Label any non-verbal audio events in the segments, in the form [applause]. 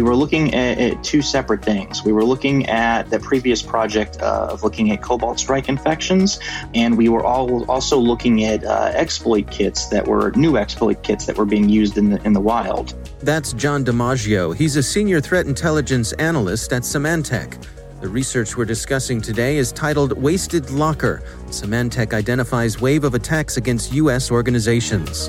We were looking at, at, two separate things. We were looking at the previous project of looking at Cobalt Strike infections, and we were all also looking at uh, exploit kits that were new exploit kits that were being used in the in the wild. That's Jon DiMaggio. He's a senior threat intelligence analyst at Symantec. The research we're discussing today is titled Wasted Locker. Symantec identifies wave of attacks against U.S. organizations.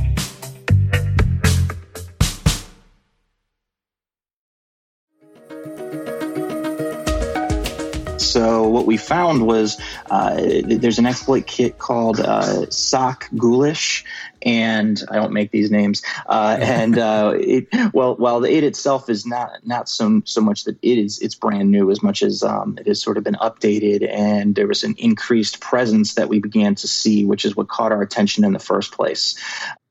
So what we found was uh, there's an exploit kit called uh, SocGholish, and I don't make these names. Uh, [laughs] and uh, it, well, while it itself is not not so so much that it is it's brand new as much as um, it has sort of been updated, and there was an increased presence that we began to see, which is what caught our attention in the first place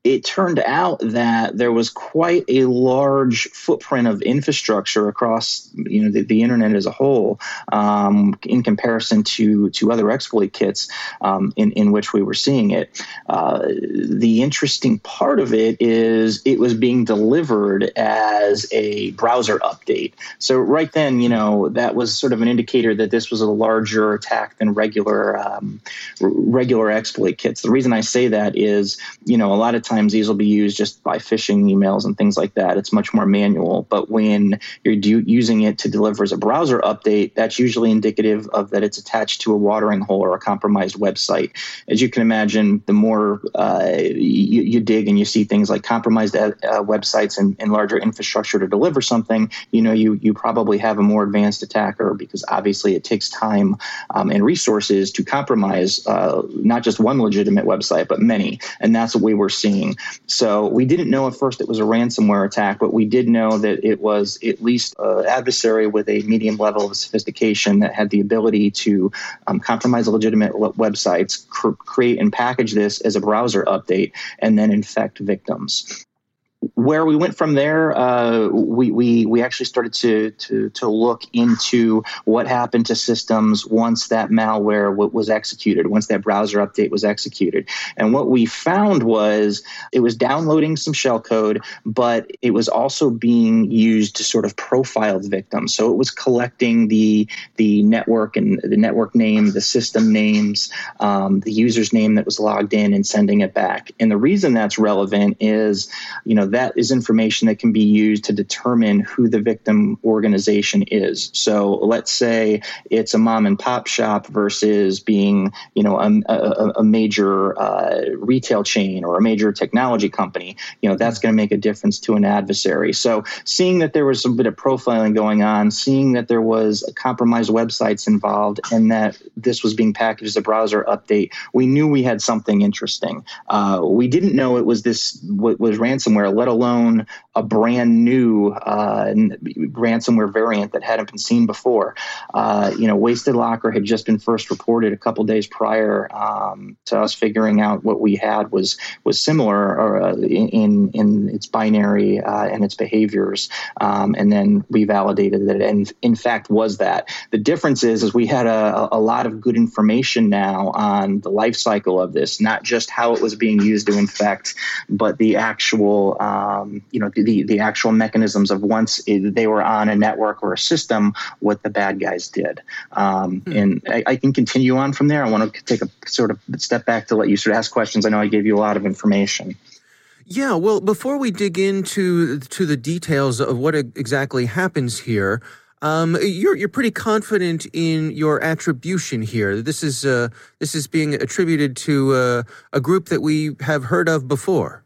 it turned out that there was quite a large footprint of infrastructure across you know the, the internet as a whole um, in comparison to to other exploit kits um, in in which we were seeing it. Uh, the interesting part of it is it was being delivered as a browser update. So right then, you know, that was sort of an indicator that this was a larger attack than regular um, regular exploit kits. The reason I say that is, you know, a lot of times these will be used just by phishing emails and things like that. It's much more manual. But when you're do- using it to deliver as a browser update, that's usually indicative of that it's attached to a watering hole or a compromised website. As you can imagine, the more uh, you, you, dig and you see things like compromised uh, uh, websites and, and, larger infrastructure to deliver something, you know you you probably have a more advanced attacker because obviously it takes time um, and resources to compromise uh, not just one legitimate website but many, and that's what we were seeing so we didn't know at first it was a ransomware attack, but we did know that it was at least an adversary with a medium level of sophistication that had the ability to um, compromise legitimate websites, cr- create and package this as a browser update, and then infect victims. Where we went from there, uh, we, we we actually started to, to to look into what happened to systems once that malware w- was executed, once that browser update was executed, and what we found was it was downloading some shellcode, but it was also being used to sort of profile the victim. So it was collecting the the network and the network name, the system names, um, the user's name that was logged in, and sending it back. And the reason that's relevant is, you know that is information that can be used to determine who the victim organization is. So let's say it's a mom and pop shop versus being, you know, a, a, a major uh, retail chain or a major technology company. You know, that's going to make a difference to an adversary. So seeing that there was a bit of profiling going on, seeing that there was compromised websites involved, and that this was being packaged as a browser update, we knew we had something interesting. Uh, we didn't know it was this was ransomware, let alone a brand new uh, ransomware variant that hadn't been seen before. Uh, you know, Wasted Locker had just been first reported a couple days prior um, to us figuring out what we had was was similar or, uh, in in its binary uh, and its behaviors, um, and then we validated that it in, in fact was that. The difference is, is we had a, a lot of good information now on the life cycle of this, not just how it was being used to infect, but the actual um, you know the the actual mechanisms of once they were on a network or a system, what the bad guys did. Um, hmm. And I, I, can continue on from there. I want to take a sort of step back to let you sort of ask questions. I know I gave you a lot of information. Yeah, well, before we dig into to the details of what exactly happens here, um, you're you're pretty confident in your attribution here. This is uh, this is being attributed to uh, a group that we have heard of before.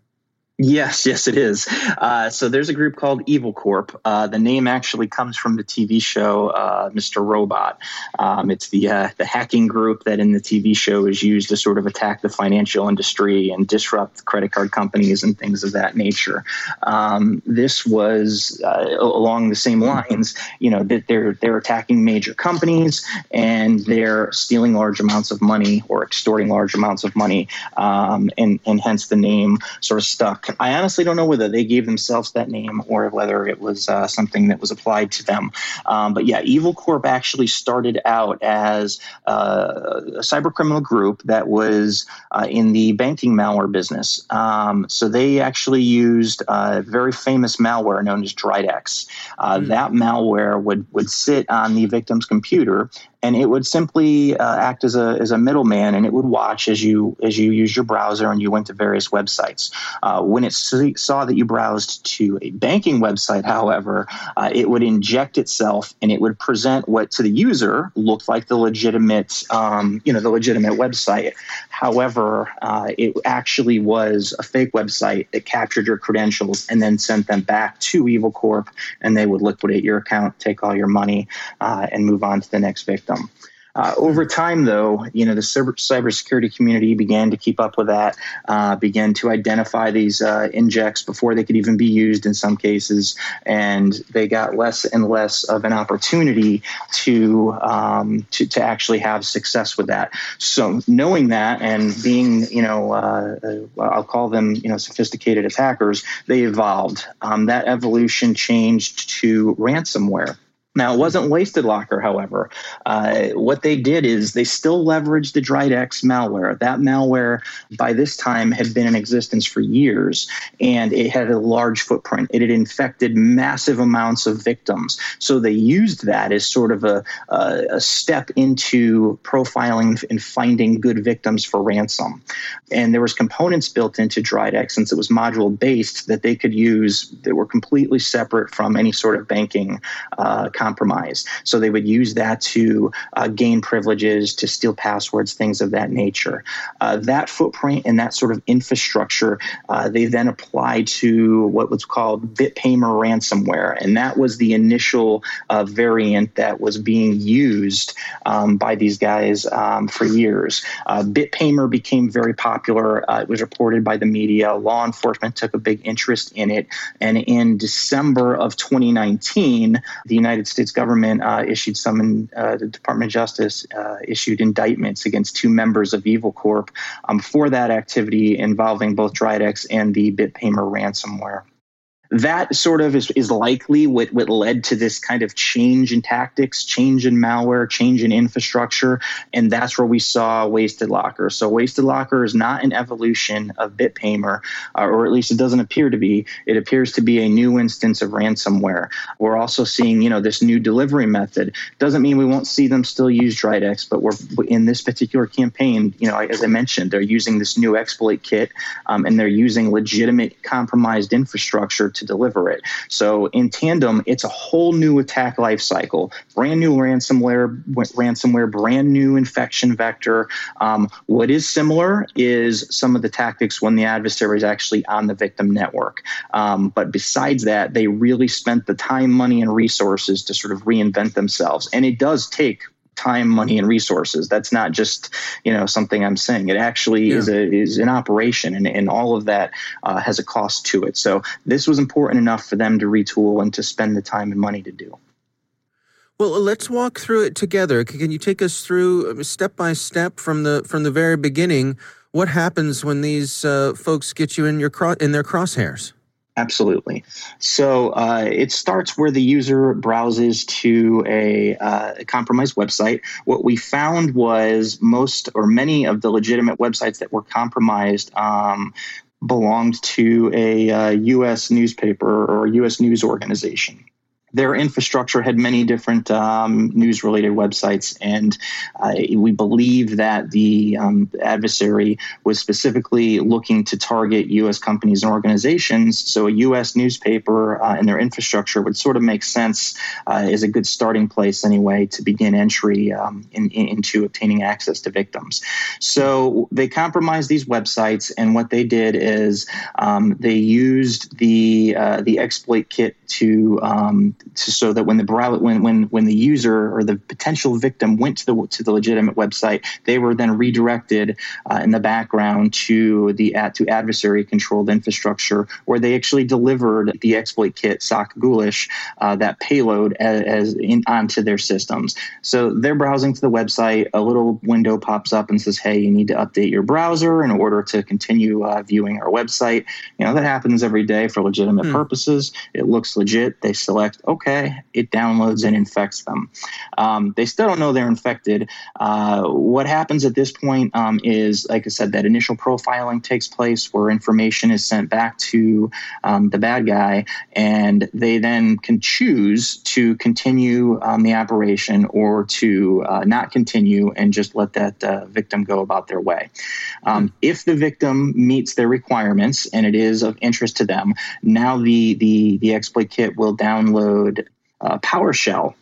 Yes, yes, it is. Uh, so there's a group called Evil Corp. Uh, the name actually comes from the TV show uh, Mr. Robot. Um, it's the uh, the hacking group that in the TV show is used to sort of attack the financial industry and disrupt credit card companies and things of that nature. Um, this was uh, along the same lines. You know that they're they're attacking major companies and they're stealing large amounts of money or extorting large amounts of money, um, and and hence the name sort of stuck I honestly don't know whether they gave themselves that name or whether it was uh, something that was applied to them. Um, but yeah, Evil Corp actually started out as uh, a cyber criminal group that was uh, in the banking malware business. Um, so they actually used a very famous malware known as Dridex. Mm. That malware would would sit on the victim's computer and it would simply uh, act as a, as a middleman and it would watch as you as you use your browser and you went to various websites. Uh, when it saw that you browsed to a banking website however uh, it would inject itself and it would present what to the user looked like the legitimate um, you know the legitimate website. However uh, it actually was a fake website that captured your credentials and then sent them back to evil corp and they would liquidate your account take all your money uh, and move on to the next victim Uh, over time, though, you know the cyber, cybersecurity community began to keep up with that, uh, began to identify these uh, injects before they could even be used in some cases, and they got less and less of an opportunity to um, to, to actually have success with that. So, knowing that and being, you know, uh, uh, I'll call them, you know, sophisticated attackers, they evolved. Um, that evolution changed to ransomware. Now, it wasn't Wasted Locker, however. Uh, what they did is they still leveraged the Dridex malware. That malware, by this time, had been in existence for years, and it had a large footprint. It had infected massive amounts of victims. So they used that as sort of a, a, a step into profiling and finding good victims for ransom. And there was components built into Dridex, since it was module based, that they could use that were completely separate from any sort of banking uh, compromise. So they would use that to uh, gain privileges, to steal passwords, things of that nature. Uh, that footprint and that sort of infrastructure, uh, they then applied to what was called BitPaymer ransomware. And that was the initial uh, variant that was being used um, by these guys um, for years. Uh, BitPaymer became very popular. Uh, it was reported by the media. Law enforcement took a big interest in it. And in December of 2019, the United States government uh, issued some, uh, the Department of Justice uh, issued indictments against two members of Evil Corp um, for that activity involving both Dridex and the BitPaymer ransomware. That sort of is, is likely what, what led to this kind of change in tactics, change in malware, change in infrastructure. And that's where we saw Wasted Locker. So Wasted Locker is not an evolution of BitPaymer, uh, or at least it doesn't appear to be. It appears to be a new instance of ransomware. We're also seeing, you know, this new delivery method. Doesn't mean we won't see them still use Dridex, but we're in this particular campaign, you know, as I mentioned, they're using this new exploit kit um, and they're using legitimate compromised infrastructure to deliver it. So in tandem, it's a whole new attack life cycle, brand new ransomware, ransomware, brand new infection vector. Um, what is similar is some of the tactics when the adversary is actually on the victim network. Um, but besides that, they really spent the time, money, and resources to sort of reinvent themselves. And it does take time, money, and resources. That's not just you know something I'm saying. It actually yeah. is a is an operation, and, and all of that uh, has a cost to it. So this was important enough for them to retool and to spend the time and money to do. Well, let's walk through it together. Can you take us through um, step by step from the from the very beginning? What happens when these uh, folks get you in your cro- in their crosshairs? Absolutely. So uh, it starts where the user browses to a, uh, a, compromised website. What we found was most or many of the legitimate websites that were compromised um, belonged to a uh, U.S. newspaper or U.S. news organization their infrastructure had many different um, news related websites. And uh, we believe that the um, adversary was specifically looking to target U.S. companies and organizations. So a U.S. newspaper uh, and their infrastructure would sort of make sense uh, as a good starting place, anyway, to begin entry um, in, in, into obtaining access to victims. So they compromised these websites, and what they did is um, they used the uh, the exploit kit to um, so that when the browser, when when when the user or the potential victim went to the to the legitimate website, they were then redirected uh, in the background to the at to adversary controlled infrastructure where they actually delivered the exploit kit SocGholish uh, that payload as, as in, onto their systems. So they're browsing to the website. A little window pops up and says, "Hey, you need to update your browser in order to continue uh, viewing our website." You know that happens every day for legitimate hmm. purposes. It looks legit. They select okay, it downloads and infects them. Um, they still don't know they're infected. Uh, what happens at this point um, is, like I said, that initial profiling takes place where information is sent back to um, the bad guy, and they then can choose to continue um, the operation or to uh, not continue and just let that uh, victim go about their way. Um, if the victim meets their requirements and it is of interest to them, now the the the exploit kit will download uh, PowerShell.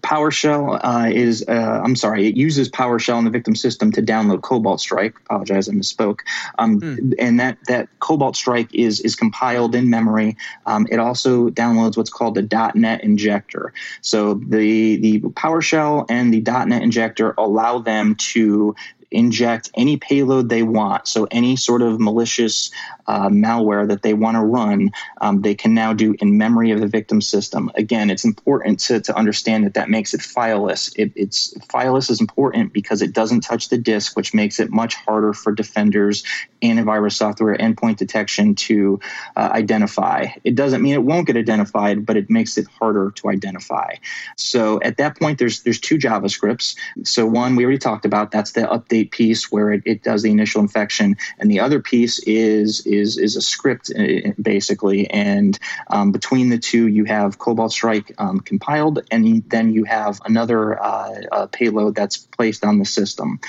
PowerShell uh, is, uh, I'm sorry, it uses PowerShell in the victim system to download Cobalt Strike. Apologize, I misspoke. Um, hmm. And that, that Cobalt Strike is, is compiled in memory. Um, it also downloads what's called the .NET injector. So the, the PowerShell and the .NET injector allow them to inject any payload they want. So any sort of malicious uh, malware that they want to run, um, they can now do in memory of the victim system. Again, it's important to, to understand that that makes it fileless. It, it's fileless is important because it doesn't touch the disk, which makes it much harder for defenders, antivirus software, endpoint detection to uh, identify. It doesn't mean it won't get identified, but it makes it harder to identify. So at that point, there's there's two JavaScripts. So one we already talked about. That's the update piece where it, it does the initial infection, and the other piece is is is a script uh, basically, and um, between the two, you have Cobalt Strike um, compiled, and then you have another uh, uh, payload that's placed on the system.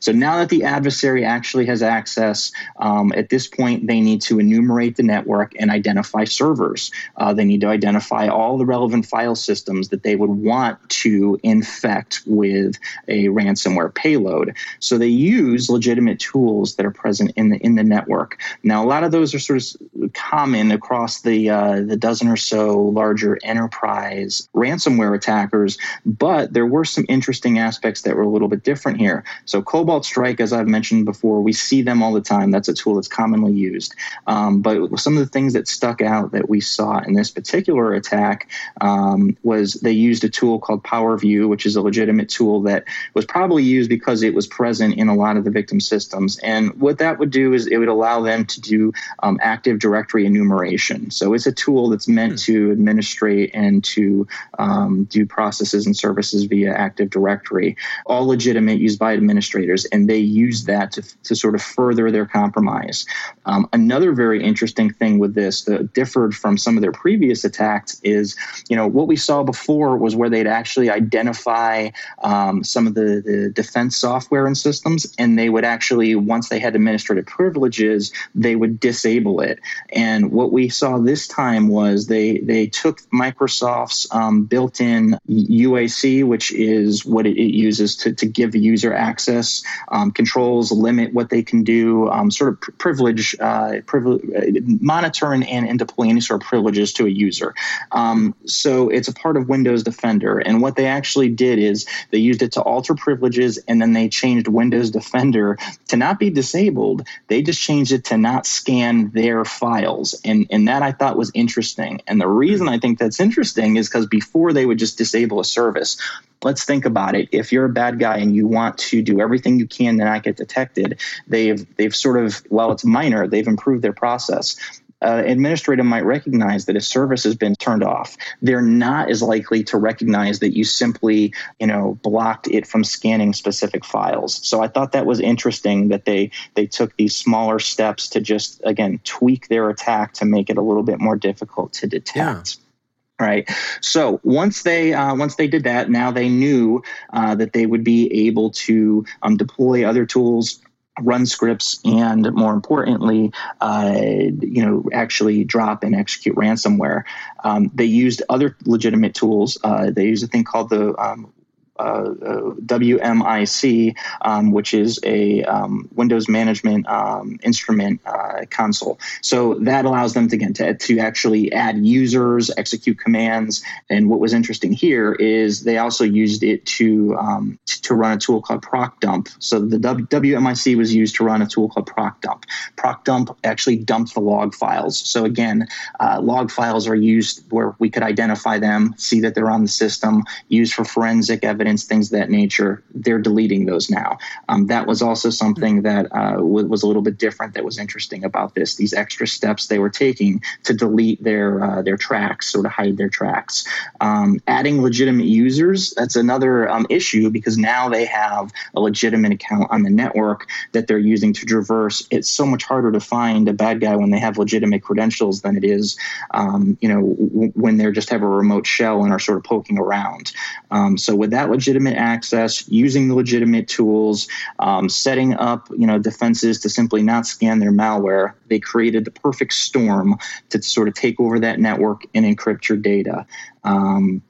So now that the adversary actually has access, um, at this point they need to enumerate the network and identify servers. Uh, they need to identify all the relevant file systems that they would want to infect with a ransomware payload. So they use legitimate tools that are present in the in the network. Now, lot of those are sort of common across the uh, the dozen or so larger enterprise ransomware attackers, but there were some interesting aspects that were a little bit different here. So, Cobalt Strike, as I've mentioned before, we see them all the time. That's a tool that's commonly used. Um, but some of the things that stuck out that we saw in this particular attack um, was they used a tool called PowerView, which is a legitimate tool that was probably used because it was present in a lot of the victim systems. And what that would do is it would allow them to do um, Active Directory enumeration. So it's a tool that's meant hmm. to administrate and to um, do processes and services via Active Directory, all legitimate, used by administrators, and they use that to, to sort of further their compromise. Um, another very interesting thing with this that differed from some of their previous attacks is, you know, what we saw before was where they'd actually identify um, some of the, the defense software and systems, and they would actually, once they had administrative privileges, they would disable it. And what we saw this time was they they took Microsoft's um, built-in UAC, which is what it, it, uses to, to give the user access um, controls, limit what they can do, um, sort of privilege, uh, privilege, uh, monitor and, and, deploy any sort of privileges to a user. Um, so it's a part of Windows Defender. And what they actually did is they used it to alter privileges and then they changed Windows Defender to not be disabled. They just changed it to not scan their files. And, and that I thought was interesting. And the reason I think that's interesting is because before they would just disable a service, let's think about it. If you're a bad guy and you want to do everything you can to not get detected, they've they've sort of while it's minor, they've improved their process uh, administrator might recognize that a service has been turned off. They're not as likely to recognize that you simply, you know, blocked it from scanning specific files. So I thought that was interesting that they they took these smaller steps to just again tweak their attack to make it a little bit more difficult to detect. Yeah right so once they uh, once they did that now they knew uh, that they would be able to um, deploy other tools run scripts and more importantly uh, you know actually drop and execute ransomware. Um, they used other legitimate tools. Uh, they used a thing called the um, uh, WMIC, um, which is a um, Windows management um, instrument uh, console. So that allows them to again to, to actually add users, execute commands. And what was interesting here is they also used it to um, to run a tool called procdump. So the w- WMIC was used to run a tool called procdump. Procdump actually dumped the log files. So again, uh, log files are used where we could identify them, see that they're on the system, used for forensic evidence evidence, things of that nature, they're deleting those now. Um, that was also something that uh, w- was a little bit different that was interesting about this. These extra steps they were taking to delete their uh, their tracks or to hide their tracks. Um, adding legitimate users, that's another um, issue because now they have a legitimate account on the network that they're using to traverse. It's so much harder to find a bad guy when they have legitimate credentials than it is, um, you know, w- when they just have a remote shell and are sort of poking around. Um, so with that legitimate access, using the legitimate tools, um, setting up you know defenses to simply not scan their malware. They created the perfect storm to sort of take over that network and encrypt your data. Um,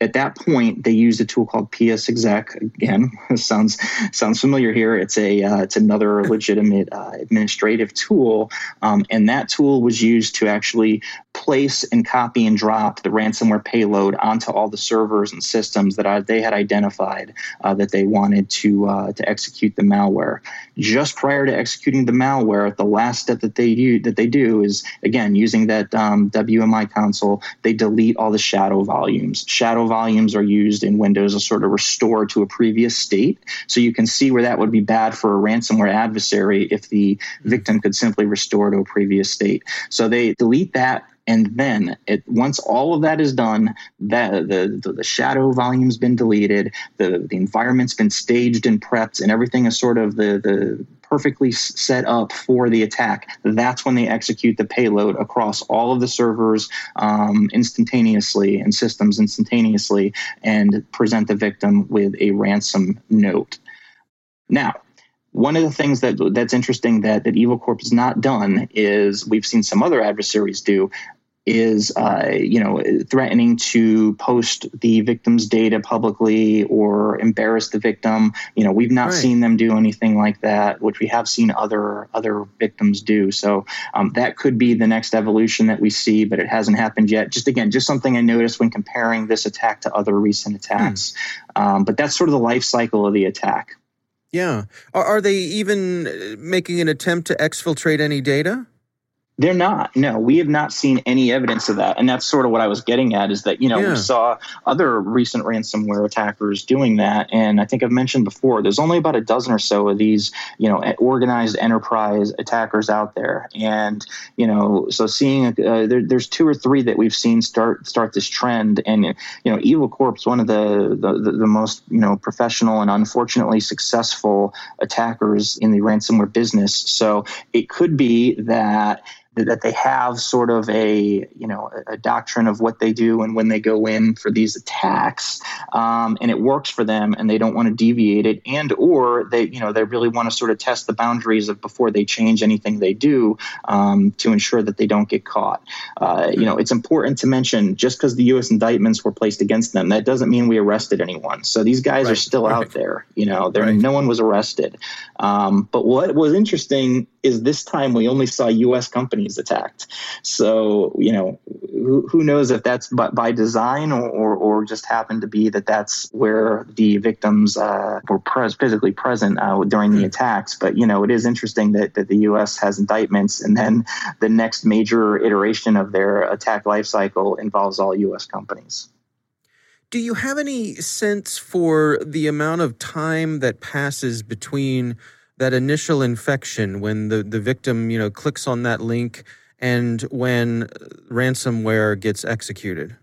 at that point, they used a tool called PsExec. Again, [laughs] sounds sounds familiar here. It's a uh, it's another legitimate uh, administrative tool, um, and that tool was used to actually place and copy and drop the ransomware payload onto all the servers and systems that I, they had identified uh, that they wanted to uh, to execute the malware. Just prior to executing the malware, the last step that they do, that they do is again using that um, WMI console. They delete all the shadow volumes. Shadow volumes are used in Windows to sort of restore to a previous state. So you can see where that would be bad for a ransomware adversary if the victim could simply restore to a previous state. So they delete that and then it, once all of that is done, that the, the, the shadow volume's been deleted, the, the environment's been staged and prepped, and everything is sort of the, the perfectly set up for the attack. That's when they execute the payload across all of the servers um, instantaneously and systems instantaneously and present the victim with a ransom note. Now, one of the things that that's interesting that that Evil Corp has not done is we've seen some other adversaries do is uh, you know threatening to post the victim's data publicly or embarrass the victim. You know we've not right. seen them do anything like that which we have seen other other victims do. So um, that could be the next evolution that we see but it hasn't happened yet. Just again just something i noticed when comparing this attack to other recent attacks. Hmm. um, but that's sort of the life cycle of the attack. Yeah. Are, are they even uh, making an attempt to exfiltrate any data They're not. No, we have not seen any evidence of that. And that's sort of what I was getting at is that, you know, yeah. we saw other recent ransomware attackers doing that. And I think I've mentioned before, there's only about a dozen or so of these, you know, organized enterprise attackers out there. And, you know, so seeing uh, there, there's two or three that we've seen start start this trend. And, you know, Evil Corp's one of the, the, the, the most, you know, professional and unfortunately successful attackers in the ransomware business. So it could be that that they have sort of a you know a, doctrine of what they do and when they go in for these attacks um, and it works for them and they don't want to deviate it and or they you know they really want to sort of test the boundaries of before they change anything they do um, to ensure that they don't get caught uh, you know it's important to mention just because the u.s indictments were placed against them that doesn't mean we arrested anyone so these guys right. are still right. out there you know right. no one was arrested um, but what was interesting is this time we only saw U.S. companies attacked. So you know, who, who knows if that's by, by design or, or, or, just happened to be that that's where the victims uh, were pres- physically present uh, during the hmm. attacks. But you know, it is interesting that, that the U.S. has indictments, and then the next major iteration of their attack life cycle involves all U.S. companies. Do you have any sense for the amount of time that passes between that initial infection when the, the victim, you know, clicks on that link and when uh, ransomware gets executed?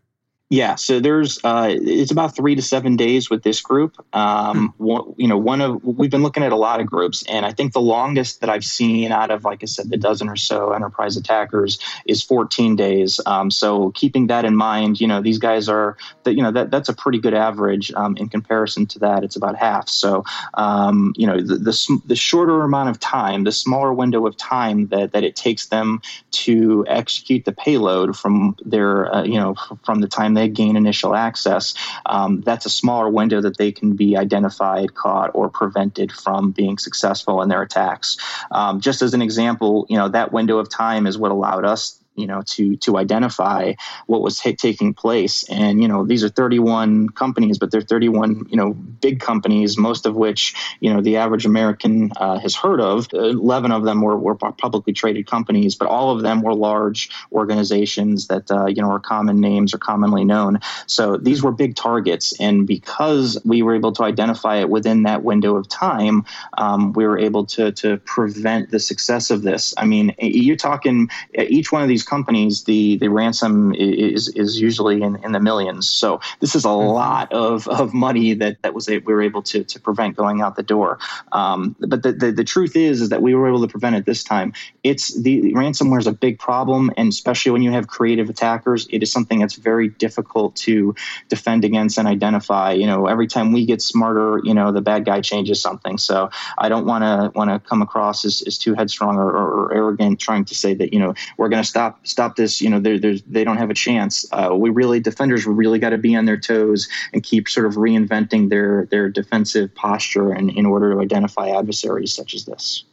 Yeah, so there's uh, it's about three to seven days with this group. Um, hmm. one, you know, one of we've been looking at a lot of groups, and I think the longest that I've seen out of, like I said, the dozen or so enterprise attackers is 14 days. Um, so keeping that in mind, you know, these guys are that you know that that's a pretty good average um, in comparison to that. It's about half. So um, you know, the, the, the shorter amount of time, the smaller window of time that that it takes them to execute the payload from their uh, you know from the time they gain initial access, um, that's a smaller window that they can be identified, caught, or prevented from being successful in their attacks. Um, just as an example, you know that window of time is what allowed us you know to to identify what was taking place. And you know these are 31 companies but they're 31 you know big companies most of which you know the average american uh, has heard of. 11 of them were, were publicly traded companies but all of them were large organizations that uh, you know are common names or commonly known. So these were big targets. And because we were able to identify it within that window of time um, we were able to to prevent the success of this. I mean you're talking each one of these companies, the the ransom is is usually in, in the millions. So this is a mm-hmm. lot of, of money that that was a, we were able to to prevent going out the door. Um, but the, the, the truth is is that we were able to prevent it this time. It's the ransomware is a big problem, and especially when you have creative attackers, it is something that's very difficult to defend against and identify. You know, every time we get smarter, you know, the bad guy changes something. So I don't want to want to come across as, as too headstrong or, or, or arrogant, trying to say that you know we're going to stop stop this. You know, they're, they're, they don't have a chance. Uh, we really defenders really got to be on their toes and keep sort of reinventing their their defensive posture and in order to identify adversaries such as this.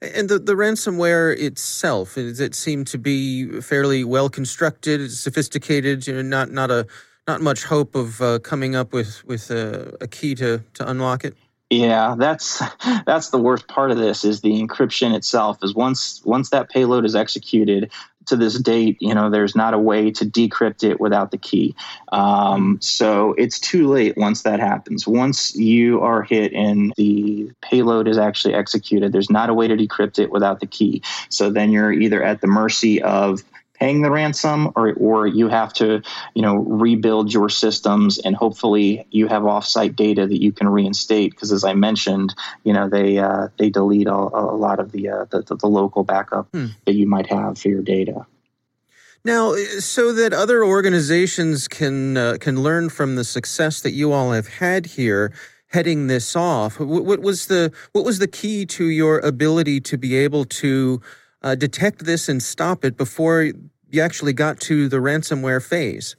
And the, the ransomware itself, does it seem to be fairly well constructed, sophisticated? You know, not not a not much hope of uh, coming up with with a, a key to to unlock it. Yeah, that's that's the worst part of this is the encryption itself. Is once once that payload is executed, to this date, you know, there's not a way to decrypt it without the key. Um, so it's too late once that happens. Once you are hit and the payload is actually executed, there's not a way to decrypt it without the key. So then you're either at the mercy of paying the ransom or or you have to you know rebuild your systems and hopefully you have offsite data that you can reinstate because as I mentioned you know they uh, they delete a, a lot of the, uh, the, the local backup hmm. that you might have for your data. Now, so that other organizations can uh, can learn from the success that you all have had here, heading this off. What, what was the what was the key to your ability to be able to uh, detect this and stop it before you actually got to the ransomware phase?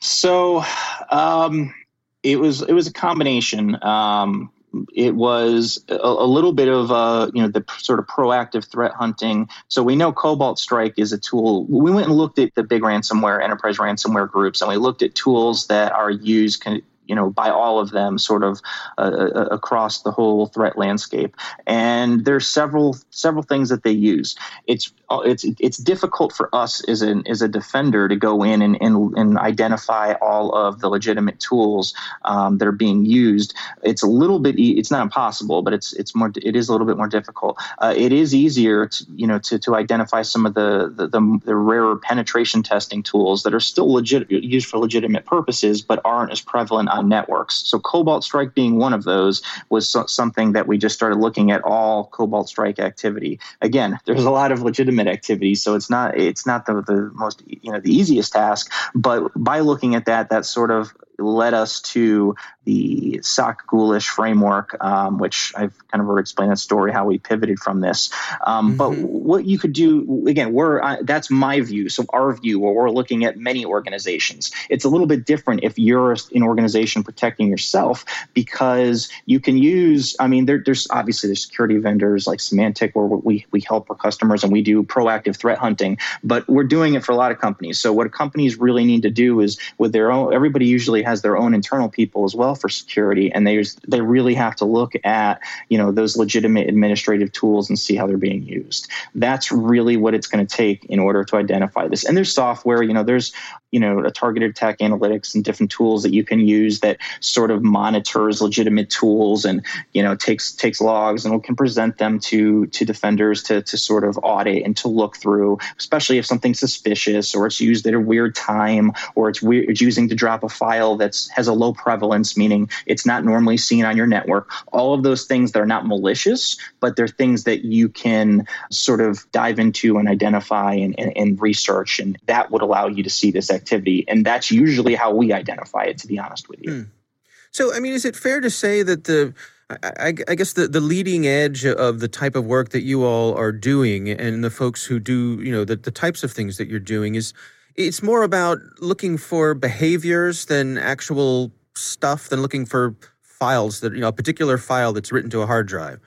So um, it was it was a combination. Um, it was a, a, little bit of uh, you know the sort of proactive threat hunting. So we know Cobalt Strike is a tool. We went and looked at the big ransomware, enterprise ransomware groups, and we looked at tools that are used you know by all of them sort of uh, uh, across the whole threat landscape. And there's several several things that they use it's uh, it's it's difficult for us as an as a defender to go in and, and, and identify all of the legitimate tools um, that are being used. It's a little bit it's not impossible but it's it's more it is a little bit more difficult. Uh, it is easier to you know to, to identify some of the, the the, the rarer penetration testing tools that are still legit used for legitimate purposes but aren't as prevalent on networks. So Cobalt Strike being one of those was so, something that we just started looking at all Cobalt Strike activity. Again, there's a lot of legitimate activity, so it's not it's not the, the most you know the easiest task, but by looking at that, that sort of led us to the SocGholish framework, um, which I've kind of already explained that story how we pivoted from this. Um, mm-hmm. But what you could do again, we're uh, that's my view. So our view, where we're looking at many organizations, it's a little bit different if you're an organization protecting yourself because you can use. I mean, there, there's obviously there's security vendors like Symantec where we we help our customers and we do proactive threat hunting, but we're doing it for a lot of companies. So what companies really need to do is with their own. Everybody usually has their own internal people as well for security, and they they really have to look at you know those legitimate administrative tools and see how they're being used. That's really what it's going to take in order to identify this. And there's software, you know, there's you know a targeted attack analytics and different tools that you can use that sort of monitors legitimate tools and you know takes takes logs and can present them to to defenders to to sort of audit and to look through especially if something's suspicious or it's used at a weird time or it's weird it's using to drop a file that's has a low prevalence meaning it's not normally seen on your network all of those things that are not malicious but they're things that you can sort of dive into and identify and, and, and research and that would allow you to see this activity. And that's usually how we identify it, to be honest with you. Hmm. So, I mean, is it fair to say that the I, I, guess the, the leading edge of the type of work that you all are doing and the folks who do, you know, the, the types of things that you're doing is it's more about looking for behaviors than actual stuff than looking for files that, you know, a particular file that's written to a hard drive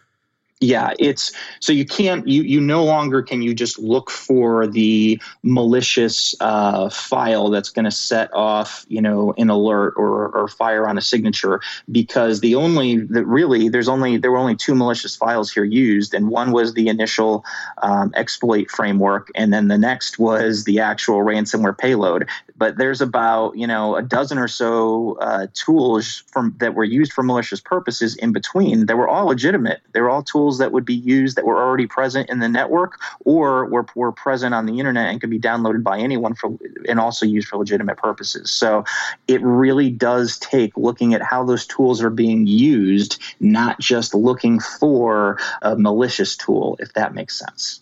yeah it's so you can't you you no longer can you just look for the malicious uh, file that's going to set off you know an alert or, or fire on a signature because the only that really there's only there were only two malicious files here used and one was the initial um, exploit framework and then the next was the actual ransomware payload. But there's about you know a dozen or so uh, tools from that were used for malicious purposes in between that were all legitimate. They were all tools that would be used that were already present in the network or were, were present on the internet and could be downloaded by anyone for and also used for legitimate purposes so it really does take looking at how those tools are being used not just looking for a malicious tool if that makes sense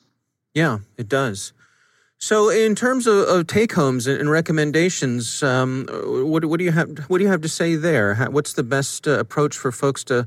yeah it does so, in terms of, of take homes and recommendations, um, what, what, do you have? What do you have to say there? What's the best uh, approach for folks to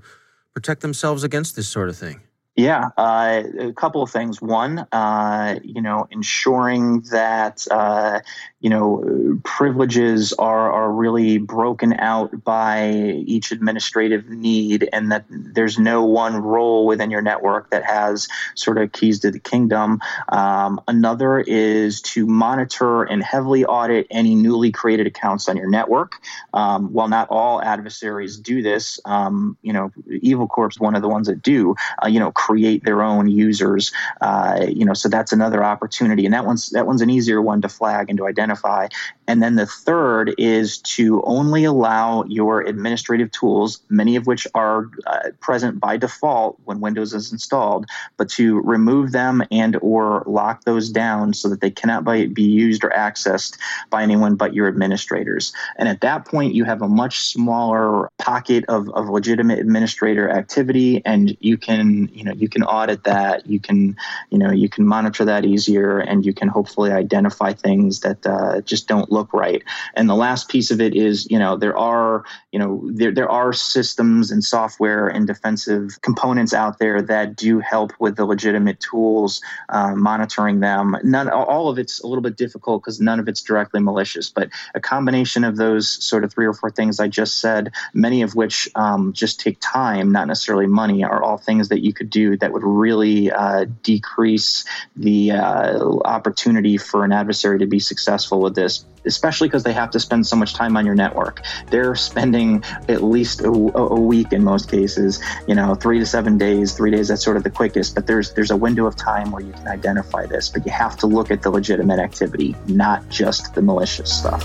protect themselves against this sort of thing? Yeah, uh, a couple of things. One, uh, you know, ensuring that uh, you know privileges are are really broken out by each administrative need, and that there's no one role within your network that has sort of keys to the kingdom. Um, another is to monitor and heavily audit any newly created accounts on your network. Um, while not all adversaries do this, um, you know, Evil Corp is one of the ones that do. Uh, you know create their own users. Uh, you know, so that's another opportunity, and that one's that one's an easier one to flag and to identify. And then the third is to only allow your administrative tools, many of which are uh, present by default when Windows is installed, but to remove them and or lock those down so that they cannot be used or accessed by anyone but your administrators. And at that point, you have a much smaller pocket of, of legitimate administrator activity, and you can you know you can audit that, you can you know you can monitor that easier, and you can hopefully identify things that uh, just don't look right. And the last piece of it is, you know, there are, you know, there, there are systems and software and defensive components out there that do help with the legitimate tools, uh, monitoring them. None, all of it's a little bit difficult because none of it's directly malicious, but a combination of those sort of three or four things I just said, many of which um, just take time, not necessarily money, are all things that you could do that would really uh, decrease the uh, opportunity for an adversary to be successful with this especially because they have to spend so much time on your network. They're spending at least a, a, week in most cases, you know, three to seven days, three days, that's sort of the quickest. But there's there's a window of time where you can identify this, but you have to look at the legitimate activity, not just the malicious stuff.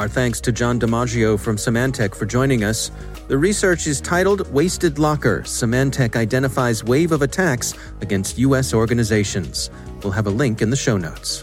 Our thanks to Jon DiMaggio from Symantec for joining us. The research is titled Wasted Locker Symantec Identifies Wave of Attacks Against U.S. Organizations. We'll have a link in the show notes.